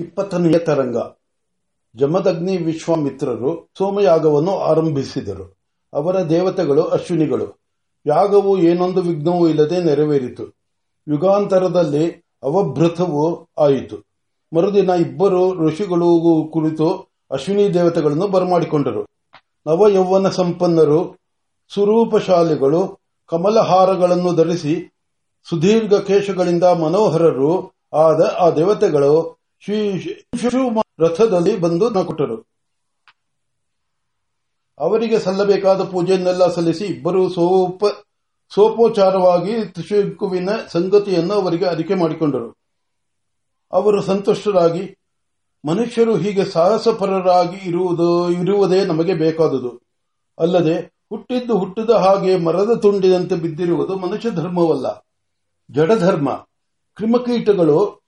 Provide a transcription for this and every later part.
ಇಪ್ಪತ್ತನೆಯ ತರಂಗ. ಜಮದಗ್ನಿ ವಿಶ್ವಾಮಿತ್ರರು ಸೋಮಯಾಗವನ್ನು ಆರಂಭಿಸಿದರು. ಅವರ ದೇವತೆಗಳು, ಅಶ್ವಿನಿಗಳು. ಯಾಗವು ಏನೊಂದು ವಿಘ್ನವೂ ಇಲ್ಲದೆ ನೆರವೇರಿತು. ಯುಗಾಂತರದಲ್ಲಿ ಅವಭೃತವೂ ಆಯಿತು. ಮರುದಿನ ಇಬ್ಬರು ಋಷಿಗಳು ಕುರಿತು ಅಶ್ವಿನಿ ದೇವತೆಗಳನ್ನು ಬರಮಾಡಿಕೊಂಡರು. ನವಯೌವನ ಸಂಪನ್ನರು, ಸುರೂಪಶಾಲಿಗಳು, ಕಮಲಹಾರಗಳನ್ನು ಧರಿಸಿ ಸುದೀರ್ಘ ಕೇಶಗಳಿಂದ ಮನೋಹರರು ಆದ ಆ ದೇವತೆಗಳು ಶ್ರೀ ಶಿಶುಮ ರಥದಲ್ಲಿ ಬಂದು ಕೊಟ್ಟರು. ಅವರಿಗೆ ಸಲ್ಲಬೇಕಾದ ಪೂಜೆಯನ್ನೆಲ್ಲ ಸಲ್ಲಿಸಿ ಇಬ್ಬರು ಸೋಪ, ಸೋಪೋಚಾರವಾಗಿ ತ್ರಿಶಂಕುವಿನ ಸಂಗತಿಯನ್ನು ಅವರಿಗೆ ಅರಿಕೆ ಮಾಡಿಕೊಂಡರು. ಅವರು ಸಂತುಷ್ಟರಾಗಿ, ಮನುಷ್ಯರು ಹೀಗೆ ಸಾಹಸಪರರಾಗಿ ಇರುವುದು, ಇರುವುದೇ ನಮಗೆ ಬೇಕಾದುದು. ಅಲ್ಲದೆ, ಹುಟ್ಟಿದ್ದು ಹುಟ್ಟಿದ ಹಾಗೆ ಮರದ ತುಂಡಿನಂತೆ ಬಿದ್ದಿರುವುದು ಮನುಷ್ಯ ಧರ್ಮವಲ್ಲ. ಜಡಧರ್ಮ. ಕ್ರಿಮಕೀಟಗಳು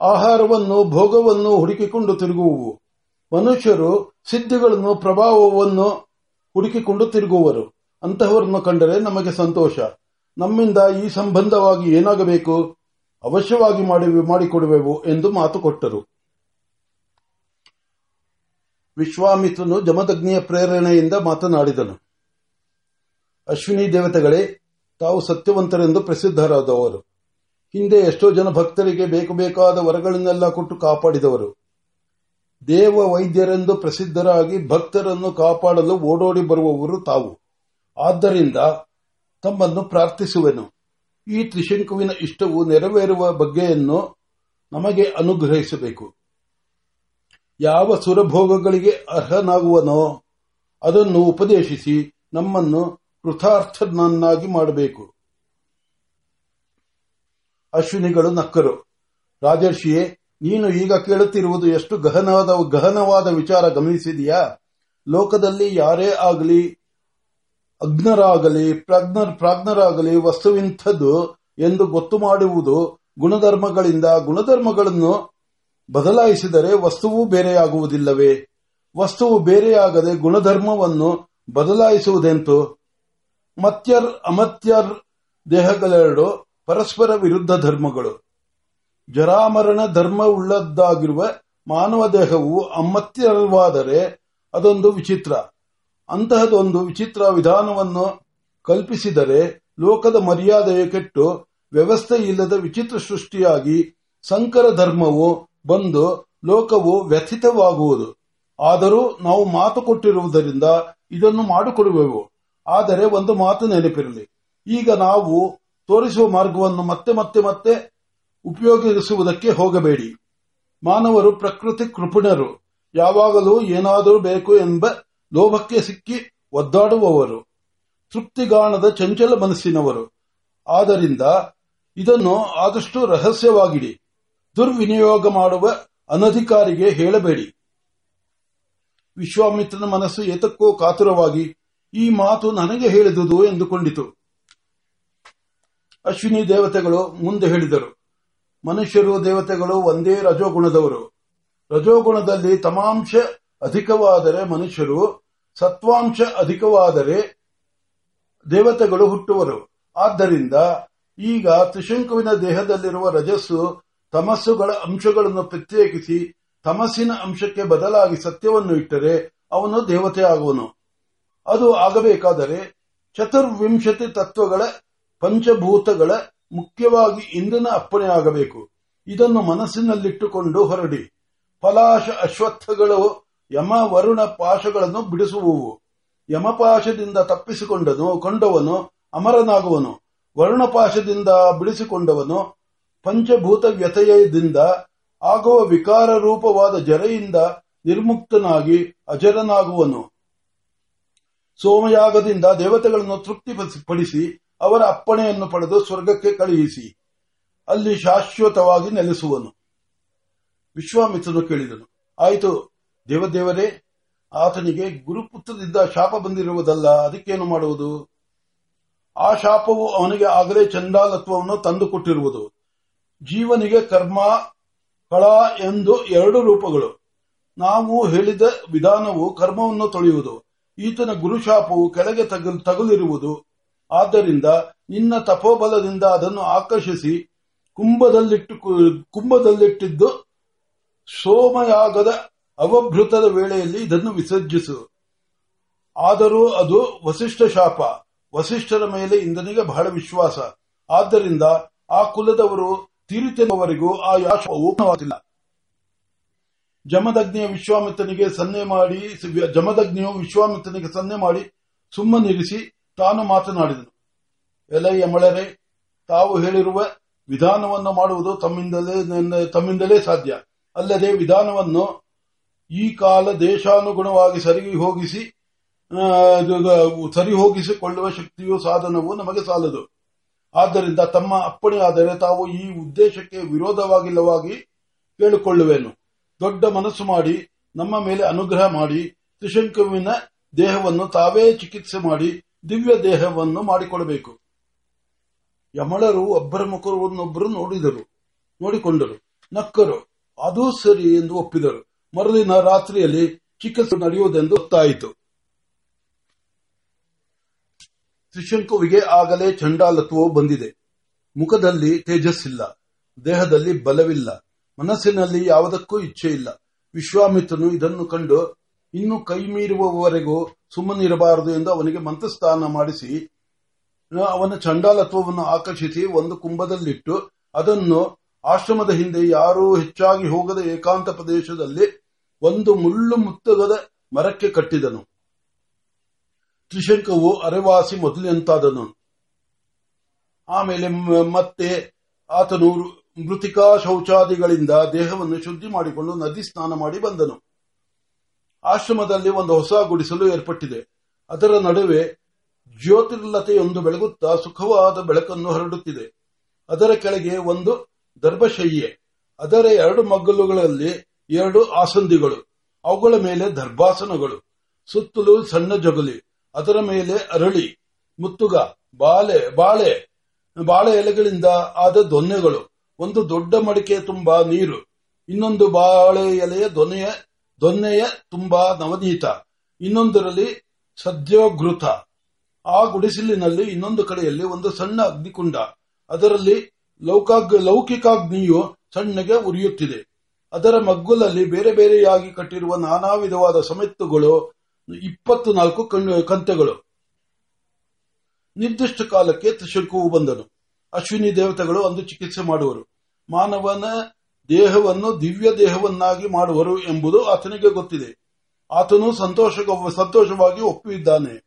ಆಹಾರವನ್ನು ಭೋಗವನ್ನು ಹುಡುಕಿಕೊಂಡು ತಿರುಗುವು ಮನುಷ್ಯರು ಸಿದ್ಧಿಗಳನ್ನು ಪ್ರಭಾವವನ್ನು ಹುಡುಕಿಕೊಂಡು ತಿರುಗುವರು. ಅಂತಹವರನ್ನು ಕಂಡರೆ ನಮಗೆ ಸಂತೋಷ. ನಮ್ಮಿಂದ ಈ ಸಂಬಂಧವಾಗಿ ಏನಾಗಬೇಕು? ಅವಶ್ಯವಾಗಿ ಮಾಡಿ ಮಾಡಿಕೊಡುವೆವು ಎಂದು ಮಾತು ಕೊಟ್ಟರು. ವಿಶ್ವಾಮಿತ್ರನು ಜಮದಗ್ನಿಯ ಪ್ರೇರಣೆಯಿಂದ ಮಾತನಾಡಿದನು. ಅಶ್ವಿನಿ ದೇವತೆಗಳೇ, ತಾವು ಸತ್ಯವಂತರೆಂದು ಪ್ರಸಿದ್ಧರಾದವರು. ಹಿಂದೆ ಎಷ್ಟೋ ಜನ ಭಕ್ತರಿಗೆ ಬೇಕು ಬೇಕಾದ ವರಗಳನ್ನೆಲ್ಲ ಕೊಟ್ಟು ಕಾಪಾಡಿದವರು. ದೇವ ವೈದ್ಯರೆಂದು ಪ್ರಸಿದ್ಧರಾಗಿ ಭಕ್ತರನ್ನು ಕಾಪಾಡಲು ಓಡೋಡಿ ಬರುವವರು ತಾವು. ಆದ್ದರಿಂದ ತಮ್ಮನ್ನು ಪ್ರಾರ್ಥಿಸುವೆನು. ಈ ತ್ರಿಶಂಕುವಿನ ಇಷ್ಟವು ನೆರವೇರುವ ಬಗ್ಗೆಯನ್ನು ನಮಗೆ ಅನುಗ್ರಹಿಸಬೇಕು. ಯಾವ ಸುರಭೋಗಗಳಿಗೆ ಅರ್ಹನಾಗುವನೋ ಅದನ್ನು ಉಪದೇಶಿಸಿ ನಮ್ಮನ್ನು ಕೃತಾರ್ಥನನ್ನಾಗಿ ಮಾಡಬೇಕು. ಅಶ್ವಿನಿಗಳು ನಕ್ಕರು. ರಾಜರ್ಷಿಯೇ, ನೀನು ಈಗ ಕೇಳುತ್ತಿರುವುದು ಎಷ್ಟು ಗಹನವಾದ ಗಹನವಾದ ವಿಚಾರ ಗಮನಿಸಿದೆಯಾ? ಲೋಕದಲ್ಲಿ ಯಾರೇ ಆಗಲಿ ಅಗ್ನರಾಗಲಿ ಪ್ರಜ್ಞರ್, ಪ್ರಾಜ್ಞರಾಗಲಿ ವಸ್ತುವಿಂಥದ್ದು ಎಂದು ಗೊತ್ತು ಮಾಡುವುದು ಗುಣಧರ್ಮಗಳಿಂದ ಗುಣಧರ್ಮಗಳನ್ನು ಬದಲಾಯಿಸಿದರೆ ವಸ್ತುವು ಬೇರೆಯಾಗುವುದಿಲ್ಲವೇ? ವಸ್ತುವು ಬೇರೆಯಾಗದೆ ಗುಣಧರ್ಮವನ್ನು ಬದಲಾಯಿಸುವುದೆಂತು? ಮತ್ಯರ್, ಅಮತ್ಯರ್ ದೇಹಗಳೆರಡು ಪರಸ್ಪರ ವಿರುದ್ಧ ಧರ್ಮಗಳು. ಜರಾಮರಣ ಧರ್ಮವುಳ್ಳದ್ದಾಗಿರುವ ಮಾನವ ದೇಹವು ಅಮತ್ಯರವಾದರೆ ಅದೊಂದು ವಿಚಿತ್ರ. ಅಂತಹದೊಂದು ವಿಚಿತ್ರ ವಿಧಾನವನ್ನು ಕಲ್ಪಿಸಿದರೆ ಲೋಕದ ಮರ್ಯಾದೆಯ ಕೆಟ್ಟು ವ್ಯವಸ್ಥೆ ಇಲ್ಲದ ವಿಚಿತ್ರ ಸೃಷ್ಟಿಯಾಗಿ ಸಂಕರ ಧರ್ಮವು ಬಂದು ಲೋಕವು ವ್ಯಥಿತವಾಗುವುದು. ಆದರೂ ನಾವು ಮಾತು ಕೊಟ್ಟಿರುವುದರಿಂದ ಇದನ್ನು ಮಾಡಿಕೊಡುವೆವು. ಆದರೆ ಒಂದು ಮಾತು ನೆನಪಿರಲಿ. ಈಗ ನಾವು ತೋರಿಸುವ ಮಾರ್ಗವನ್ನು ಮತ್ತೆ ಮತ್ತೆ ಮತ್ತೆ ಉಪಯೋಗಿಸುವುದಕ್ಕೆ ಹೋಗಬೇಡಿ. ಮಾನವರು ಪ್ರಕೃತಿ ಕೃಪಣರು. ಯಾವಾಗಲೂ ಏನಾದರೂ ಬೇಕು ಎಂಬ ಲೋಭಕ್ಕೆ ಸಿಕ್ಕಿ ಒದ್ದಾಡುವವರು. ತೃಪ್ತಿಗಾಣದ ಚಂಚಲ ಮನಸ್ಸಿನವರು. ಆದ್ದರಿಂದ ಇದನ್ನು ಆದಷ್ಟು ರಹಸ್ಯವಾಗಿಡಿ. ದುರ್ವಿನಿಯೋಗ ಮಾಡುವ ಅನಧಿಕಾರಿಗೆ ಹೇಳಬೇಡಿ. ವಿಶ್ವಾಮಿತ್ರನ ಮನಸ್ಸು ಏತಕ್ಕೋ ಕಾತುರವಾಗಿ, ಈ ಮಾತು ನನಗೆ ಹೇಳಿದುದು ಎಂದುಕೊಂಡಿತು. ಅಶ್ವಿನಿ ದೇವತೆಗಳು ಮುಂದೆ ಹೇಳಿದರು. ಮನುಷ್ಯರು, ದೇವತೆಗಳು ಒಂದೇ ರಜೋಗುಣದವರು. ರಜೋಗುಣದಲ್ಲಿ ತಮಾಂಶ ಅಧಿಕವಾದರೆ ಮನುಷ್ಯರು, ಸತ್ವಾಂಶ ಅಧಿಕವಾದರೆ ದೇವತೆಗಳು ಹುಟ್ಟುವರು. ಆದ್ದರಿಂದ ಈಗ ತ್ರಿಶಂಕುವಿನ ದೇಹದಲ್ಲಿರುವ ರಜಸ್ಸು ತಮಸ್ಸುಗಳ ಅಂಶಗಳನ್ನು ಪ್ರತ್ಯೇಕಿಸಿ ತಮಸ್ಸಿನ ಅಂಶಕ್ಕೆ ಬದಲಾಗಿ ಸತ್ಯವನ್ನು ಇಟ್ಟರೆ ಅವನು ದೇವತೆ ಆಗುವನು. ಅದು ಆಗಬೇಕಾದರೆ ಚತುರ್ವಿಂಶತಿ ತತ್ವಗಳ ಪಂಚಭೂತಗಳ ಮುಖ್ಯವಾಗಿ ಇಂದ್ರನ ಅಪ್ಪಣೆಯಾಗಬೇಕು ಇದನ್ನು ಮನಸ್ಸಿನಲ್ಲಿಟ್ಟುಕೊಂಡು ಹೊರಡಿ. ಫಲಾಶ ಅಶ್ವತ್ಥಗಳು ಯಮ, ವರುಣ ಪಾಶಗಳನ್ನು ಬಿಡಿಸುವುವು. ಯಮಪಾಶದಿಂದ ತಪ್ಪಿಸಿಕೊಂಡನು, ಕೊಂಡವನು, ಅಮರನಾಗುವನು. ವರುಣಪಾಶದಿಂದ ಬಿಡಿಸಿಕೊಂಡವನು ಪಂಚಭೂತ ವ್ಯತಯದಿಂದ ಆಗುವ ವಿಕಾರ ರೂಪವಾದ ಜರೆಯಿಂದ ನಿರ್ಮುಕ್ತನಾಗಿ ಅಜರನಾಗುವನು. ಸೋಮಯಾಗದಿಂದ ದೇವತೆಗಳನ್ನು ತೃಪ್ತಿಪಡಿಸಿ ಅವರ ಅಪ್ಪಣೆಯನ್ನು ಪಡೆದು ಸ್ವರ್ಗಕ್ಕೆ ಕಳುಹಿಸಿ, ಅಲ್ಲಿ ಶಾಶ್ವತವಾಗಿ ನೆಲೆಸುವನು. ವಿಶ್ವಾಮಿತ್ರನು ಕೇಳಿದನು, ಆಯಿತು, ದೇವದೇವರೇ, ಆತನಿಗೆ ಗುರುಪುತ್ರದಿಂದ ಶಾಪ ಬಂದಿರುವುದಲ್ಲ, ಅದಕ್ಕೇನು ಮಾಡುವುದು? ಆ ಶಾಪವು ಅವನಿಗೆ ಆಗಲೇ ಚಂಡಾಲತ್ವವನ್ನು ತಂದುಕೊಟ್ಟಿರುವುದು. ಜೀವನಿಗೆ ಕರ್ಮ, ಕಳ ಎಂದು ಎರಡು ರೂಪಗಳು. ನಾವು ಹೇಳಿದ ವಿಧಾನವು ಕರ್ಮವನ್ನು ತೊಳೆಯುವುದು. ಈತನ ಗುರುಶಾಪವು ಕೆಳಗೆ ತಗುಲಿರುವುದು. ಆದ್ದರಿಂದ ನಿನ್ನ ತಪೋಬಲದಿಂದ ಅದನ್ನು ಆಕರ್ಷಿಸಿ ಕುಂಭದಲ್ಲಿಟ್ಟು ಕುಂಭದಲ್ಲಿಟ್ಟಿದ್ದು ಸೋಮಯಾಗದ ಅವಭೃತದ ವೇಳೆಯಲ್ಲಿ ಇದನ್ನು ವಿಸರ್ಜಿಸು. ಆದರೂ ಅದು ವಸಿಷ್ಠ ಶಾಪ. ವಸಿಷ್ಠರ ಮೇಲೆ ಇಂದನಿಗೆ ಬಹಳ ವಿಶ್ವಾಸ. ಆದ್ದರಿಂದ ಆ ಕುಲದವರು ತೀರಿತೆವರೆಗೂ ಆ ಯಾಶವು ಜಮದಗ್ನಿಯ ವಿಶ್ವಾಮಿತ್ರನಿಗೆ ಸನ್ನೆ ಮಾಡಿ, ಜಮದಗ್ನಿಯು ವಿಶ್ವಾಮಿತ್ರನಿಗೆ ಸನ್ನೆ ಮಾಡಿ ಸುಮ್ಮನಿರಿಸಿ ತಾನು ಮಾತನಾಡಿದನು. ಎಲೈ ಯಮಳರೆ ತಾವು ಹೇಳಿರುವ ವಿಧಾನವನ್ನು ಮಾಡುವುದು ತಮ್ಮಿಂದಲೇ ತಮ್ಮಿಂದಲೇ ಸಾಧ್ಯ. ಅಲ್ಲದೆ ವಿಧಾನವನ್ನು ಈ ಕಾಲ ದೇಶಾನುಗುಣವಾಗಿ ಸರಿ ಹೋಗಿಸಿ ಸರಿ ಹೋಗಿಸಿಕೊಳ್ಳುವ ಶಕ್ತಿಯು ಸಾಧನವು ನಮಗೆ ಸಾಲದು. ಆದ್ದರಿಂದ ತಮ್ಮ ಅಪ್ಪಣೆಯಾದರೆ ತಾವು ಈ ಉದ್ದೇಶಕ್ಕೆ ವಿರೋಧವಾಗಿಲ್ಲವಾಗಿ ಕೇಳಿಕೊಳ್ಳುವೆನು. ದೊಡ್ಡ ಮನಸ್ಸು ಮಾಡಿ, ನಮ್ಮ ಮೇಲೆ ಅನುಗ್ರಹ ಮಾಡಿ, ತ್ರಿಶಂಕುವಿನ ದೇಹವನ್ನು ತಾವೇ ಚಿಕಿತ್ಸೆ ಮಾಡಿ ದಿವ್ಯ ದೇಹವನ್ನು ಮಾಡಿಕೊಡಬೇಕು ಯಮಳರು ಒಬ್ಬರ ಮುಖವನ್ನೊಬ್ಬರು ನೋಡಿದರು, ನೋಡಿಕೊಂಡರು. ನಕ್ಕರು, ಅದು ಸರಿ ಎಂದು ಒಪ್ಪಿದರು. ಮರುದಿನ ರಾತ್ರಿಯಲ್ಲಿ ಚಿಕಿತ್ಸೆ ನಡೆಯುವುದೆಂದು ಗೊತ್ತಾಯಿತು. ತ್ರಿಶಂಕುವಿಗೆ ಆಗಲೇ ಚಂಡಾಲತ್ವ ಬಂದಿದೆ. ಮುಖದಲ್ಲಿ ತೇಜಸ್ಸಿಲ್ಲ, ದೇಹದಲ್ಲಿ ಬಲವಿಲ್ಲ, ಮನಸ್ಸಿನಲ್ಲಿ ಯಾವುದಕ್ಕೂ ಇಚ್ಛೆ ಇಲ್ಲ ವಿಶ್ವಾಮಿತ್ರನು ಇದನ್ನು ಕಂಡು ಇನ್ನು ಕೈ ಮೀರುವವರೆಗೂ ಸುಮ್ಮನಿರಬಾರದು ಎಂದು ಅವನಿಗೆ ಮಂತ್ರಸ್ಥಾನ ಮಾಡಿಸಿ ಅವನ ಚಂಡಾಲತ್ವವನ್ನು ಆಕರ್ಷಿಸಿ ಒಂದು ಕುಂಭದಲ್ಲಿಟ್ಟು ಅದನ್ನು ಆಶ್ರಮದ ಹಿಂದೆ ಯಾರೂ ಹೆಚ್ಚಾಗಿ ಹೋಗದ ಏಕಾಂತ ಪ್ರದೇಶದಲ್ಲಿ ಒಂದು ಮುಳ್ಳು ಮುತ್ತಗದ ಮರಕ್ಕೆ ಕಟ್ಟಿದನು. ತ್ರಿಶಂಕವು ಅರೆವಾಸಿ ಮೊದಲೆಂತಾದನು ಆಮೇಲೆ ಮತ್ತೆ ಆತನು ಮೃತಿಕಾ ಶೌಚಾದಿಗಳಿಂದ ದೇಹವನ್ನು ಶುದ್ಧಿ ಮಾಡಿಕೊಂಡು ನದಿ ಸ್ನಾನ ಮಾಡಿ ಬಂದನು. ಆಶ್ರಮದಲ್ಲಿ ಒಂದು ಹೊಸ ಗುಡಿಸಲು ಏರ್ಪಟ್ಟಿದೆ. ಅದರ ನಡುವೆ ಜ್ಯೋತಿರ್ಲತೆಯೊಂದು ಬೆಳಗುತ್ತಾ ಸುಖವಾದ ಬೆಳಕನ್ನು ಹರಡುತ್ತಿದೆ. ಅದರ ಕೆಳಗೆ ಒಂದು ದರ್ಭಶಯ್ಯೆ. ಅದರ ಎರಡು ಮಗ್ಗಲುಗಳಲ್ಲಿ ಎರಡು ಆಸಂದಿಗಳು. ಅವುಗಳ ಮೇಲೆ ದರ್ಭಾಸನಗಳು. ಸುತ್ತಲೂ ಸಣ್ಣ ಜಗುಲಿ. ಅದರ ಮೇಲೆ ಅರಳಿ. ಮುತ್ತುಗ. ಬಾಳೆ ಬಾಳೆ. ಬಾಳೆ ಎಲೆಗಳಿಂದ ಆದ ದೊನ್ನೆಗಳು. ಒಂದು ದೊಡ್ಡ ಮಡಿಕೆ ತುಂಬಾ ನೀರು. ಇನ್ನೊಂದು ಬಾಳೆ ಎಲೆಯ ದೊನೆಯ ದೊನ್ನೆಯ ತುಂಬಾ ನವನೀತ, ಇನ್ನೊಂದರಲ್ಲಿ ಸದ್ಯೋಘೃತ ಆ ಗುಡಿಸಿಲಿನಲ್ಲಿ ಇನ್ನೊಂದು ಕಡೆಯಲ್ಲಿ ಒಂದು ಸಣ್ಣ ಅಗ್ನಿಕುಂಡ. ಅದರಲ್ಲಿ ಲೌಕಿಕಾಗ್ನಿಯು ಸಣ್ಣಗೆ ಉರಿಯುತ್ತಿದೆ. ಅದರ ಮಗ್ಗುಲಲ್ಲಿ ಬೇರೆ ಬೇರೆಯಾಗಿ ಕಟ್ಟಿರುವ ನಾನಾ ವಿಧವಾದ ಸಮೆತ್ತುಗಳು, ಇಪ್ಪತ್ತು ನಾಲ್ಕು ಕಂತೆಗಳು. ನಿರ್ದಿಷ್ಟ ಕಾಲಕ್ಕೆ ತ್ರಿಶಂಕುವು ಬಂದನು. ಅಶ್ವಿನಿ ದೇವತೆಗಳು ಅಂದು ಚಿಕಿತ್ಸೆ ಮಾಡುವರು. ಮಾನವನ ದೇಹವನ್ನು ದಿವ್ಯ ದೇಹವನ್ನಾಗಿ ಮಾಡುವರು ಎಂಬುದು ಆತನಿಗೆ ಗೊತ್ತಿದೆ. ಆತನು ಸಂತೋಷ ಸಂತೋಷವಾಗಿ ಒಪ್ಪಿದ್ದಾನೆ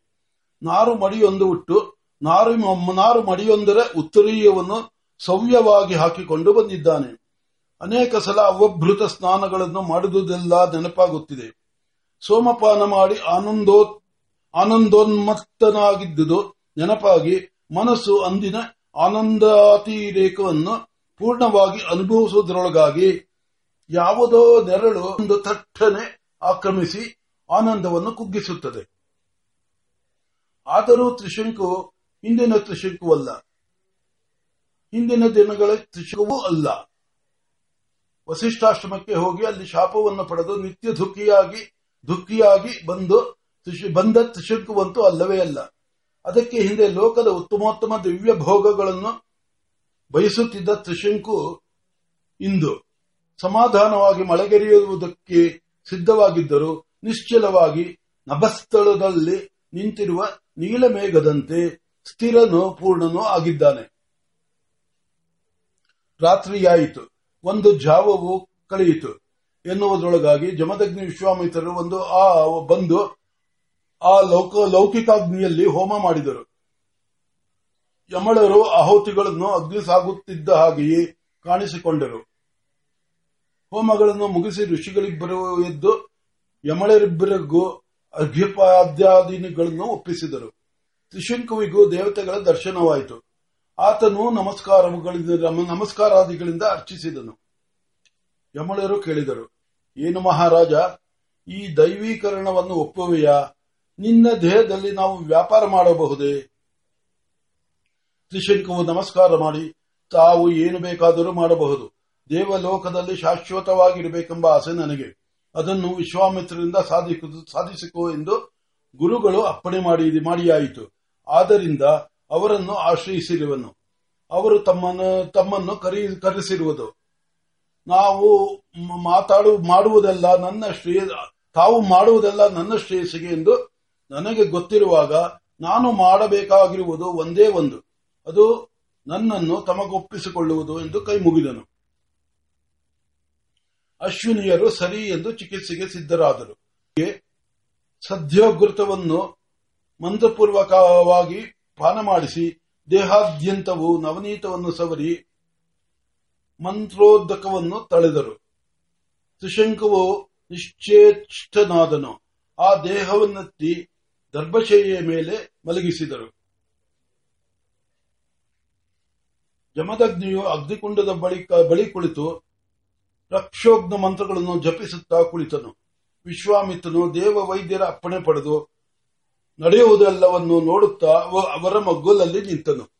ನಾರು ಮಡಿಯೊಂದು ಉಟ್ಟು ನಾರು ನಾರು ಮಡಿಯೊಂದರ ಉತ್ತರೀಯವನ್ನು ಸವ್ಯವಾಗಿ ಹಾಕಿಕೊಂಡು ಬಂದಿದ್ದಾನೆ. ಅನೇಕ ಸಲ ಅವಭೃತ ಸ್ನಾನಗಳನ್ನು ಮಾಡುವುದೆಲ್ಲ ನೆನಪಾಗುತ್ತಿದೆ. ಸೋಮಪಾನ ಮಾಡಿ ಆನಂದೋ, ಆನಂದೋನ್ಮತ್ತನಾಗಿದ್ದುದು ನೆನಪಾಗಿ ಮನಸ್ಸು ಅಂದಿನ ಆನಂದಾತಿರೇಕವನ್ನು ಪೂರ್ಣವಾಗಿ ಅನುಭವಿಸುವುದರೊಳಗಾಗಿ ಯಾವುದೋ ನೆರಳು ಒಂದು ತಟ್ಟನೆ ಆಕ್ರಮಿಸಿ ಆನಂದವನ್ನು ಕುಗ್ಗಿಸುತ್ತದೆ. ಆದರೂ ತ್ರಿಶಂಕು ಹಿಂದಿನ ತ್ರಿಶಂಕುವಲ್ಲ ಹಿಂದಿನ ದಿನಗಳ ತ್ರಿಶಂಕುವೂ ಅಲ್ಲ. ವಸಿಷ್ಠಾಶ್ರಮಕ್ಕೆ ಹೋಗಿ ಅಲ್ಲಿ ಶಾಪವನ್ನು ಪಡೆದು ನಿತ್ಯ ದುಃಖಿಯಾಗಿ ದುಃಖಿಯಾಗಿ ಬಂದು ಬಂದ ತ್ರಿಶಂಕುವಂತೂ ಅಲ್ಲವೇ ಅಲ್ಲ. ಅದಕ್ಕೆ ಹಿಂದೆ ಲೋಕದ ಉತ್ತಮೋತ್ತಮ ದಿವ್ಯ ಭೋಗಗಳನ್ನು ಬಯಸುತ್ತಿದ್ದ ತ್ರಿಶಂಕು ಇಂದು ಸಮಾಧಾನವಾಗಿ ಮಳೆಗೆರೆಯುವುದಕ್ಕೆ ಸಿದ್ಧವಾಗಿದ್ದರೂ ನಿಶ್ಚಲವಾಗಿ ನಭಸ್ಥಳದಲ್ಲಿ ನಿಂತಿರುವ ನೀಲಮೇಘದಂತೆ ಸ್ಥಿರನೋ ಪೂರ್ಣನೋ ಆಗಿದ್ದಾನೆ. ರಾತ್ರಿಯಾಯಿತು. ಒಂದು ಜಾವವು ಕಳೆಯಿತು. ಎನ್ನುವುದರೊಳಗಾಗಿ ಜಮದಗ್ನಿ ವಿಶ್ವಾಮಿತ್ರರು ಒಂದು ಆ ಬಂದು ಆ ಲೌಕ ಲೌಕಿಕಾಗ್ನಿಯಲ್ಲಿ ಹೋಮ ಮಾಡಿದರು. ಯಮಳರು ಆಹುತಿಗಳನ್ನು ಅಗ್ನಿ ಸಾಗುತ್ತಿದ್ದ ಹಾಗೆಯೇ ಕಾಣಿಸಿಕೊಂಡರು. ಹೋಮಗಳನ್ನು ಮುಗಿಸಿ ಋಷಿಗಳಿಬ್ಬರು ಎದ್ದು ಯಮಳರಿಬ್ಬರಿಗೂ ಅರ್ಘ್ಯಪಾದ್ಯಾದಿಗಳನ್ನು ಒಪ್ಪಿಸಿದರು. ತ್ರಿಶಂಕುವಿಗೂ ದೇವತೆಗಳ ದರ್ಶನವಾಯಿತು. ಆತನು ನಮಸ್ಕಾರಾದಿಗಳಿಂದ ಅರ್ಚಿಸಿದನು. ಯಮಳರು ಕೇಳಿದರು, ಏನು ಮಹಾರಾಜ, ಈ ದೈವೀಕರಣವನ್ನು ಒಪ್ಪುವೆಯಾ? ನಿನ್ನ ದೇಹದಲ್ಲಿ ನಾವು ವ್ಯಾಪಾರ ಮಾಡಬಹುದೇ? ತ್ರಿಶಂಕುವು ನಮಸ್ಕಾರ ಮಾಡಿ, ತಾವು ಏನು ಬೇಕಾದರೂ ಮಾಡಬಹುದು. ದೇವಲೋಕದಲ್ಲಿ ಶಾಶ್ವತವಾಗಿರಬೇಕೆಂಬ ಆಸೆ ನನಗೆ. ಅದನ್ನು ವಿಶ್ವಾಮಿತ್ರರಿಂದ ಸಾಧಿಸಿಕೋ ಎಂದು ಗುರುಗಳು ಅಪ್ಪಣೆ ಮಾಡಿ, ಮಾಡಿಯಾಯಿತು. ಆದ್ದರಿಂದ ಅವರನ್ನು ಆಶ್ರಯಿಸಿರುವನು. ಅವರು ತಮ್ಮನ್ನು ತಮ್ಮನ್ನು ಕರಿ, ಕರೆಸಿರುವುದು. ನಾವು ಮಾತಾಡು, ಮಾಡುವುದೆಲ್ಲ ನನ್ನ ಶ್ರೇಯ, ತಾವು ಮಾಡುವುದೆಲ್ಲ ನನ್ನ ಶ್ರೇಯಸ್ಸಿಗೆ ಎಂದು ನನಗೆ ಗೊತ್ತಿರುವಾಗ ನಾನು ಮಾಡಬೇಕಾಗಿರುವುದು ಒಂದೇ ಒಂದು. ಅದು ನನ್ನನ್ನು ತಮಗೊಪ್ಪಿಸಿಕೊಳ್ಳುವುದು ಎಂದು ಕೈ ಮುಗಿದನು. ಅಶ್ವಿನಿಯರು ಸರಿ ಎಂದು ಚಿಕಿತ್ಸೆಗೆ ಸಿದ್ಧರಾದರು. ಸದ್ಯೋಗೃತವನ್ನು ಮಂತ್ರಪೂರ್ವಕವಾಗಿ ಪಾನ ಮಾಡಿಸಿ ದೇಹಾದ್ಯಂತವು ನವನೀತವನ್ನು ಸವರಿ ಮಂತ್ರೋದಕವನ್ನು ತಳೆದರು. ತ್ರಿಶಂಕುವು ನಿಶ್ಚೇಷ್ಟನಾದನು. ಆ ದೇಹವನ್ನೆತ್ತಿ ದರ್ಭಶೈಯ ಮೇಲೆ ಮಲಗಿಸಿದರು. ಜಮದಗ್ನಿಯು ಅಗ್ನಿಕುಂಡದ ಬಳಿಕ ಬಳಿ ಕುಳಿತು ರಕ್ಷೋಗ್ನ ಮಂತ್ರಗಳನ್ನು ಜಪಿಸುತ್ತಾ ಕುಳಿತನು. ವಿಶ್ವಾಮಿತ್ರನು ದೇವ ವೈದ್ಯರ ಅಪ್ಪಣೆ ಪಡೆದು ನಡೆಯುವುದೆಲ್ಲವನ್ನು ನೋಡುತ್ತಾ ಅವ- ಅವರ ಮಗ್ಗುಲಲ್ಲಿ ನಿಂತನು.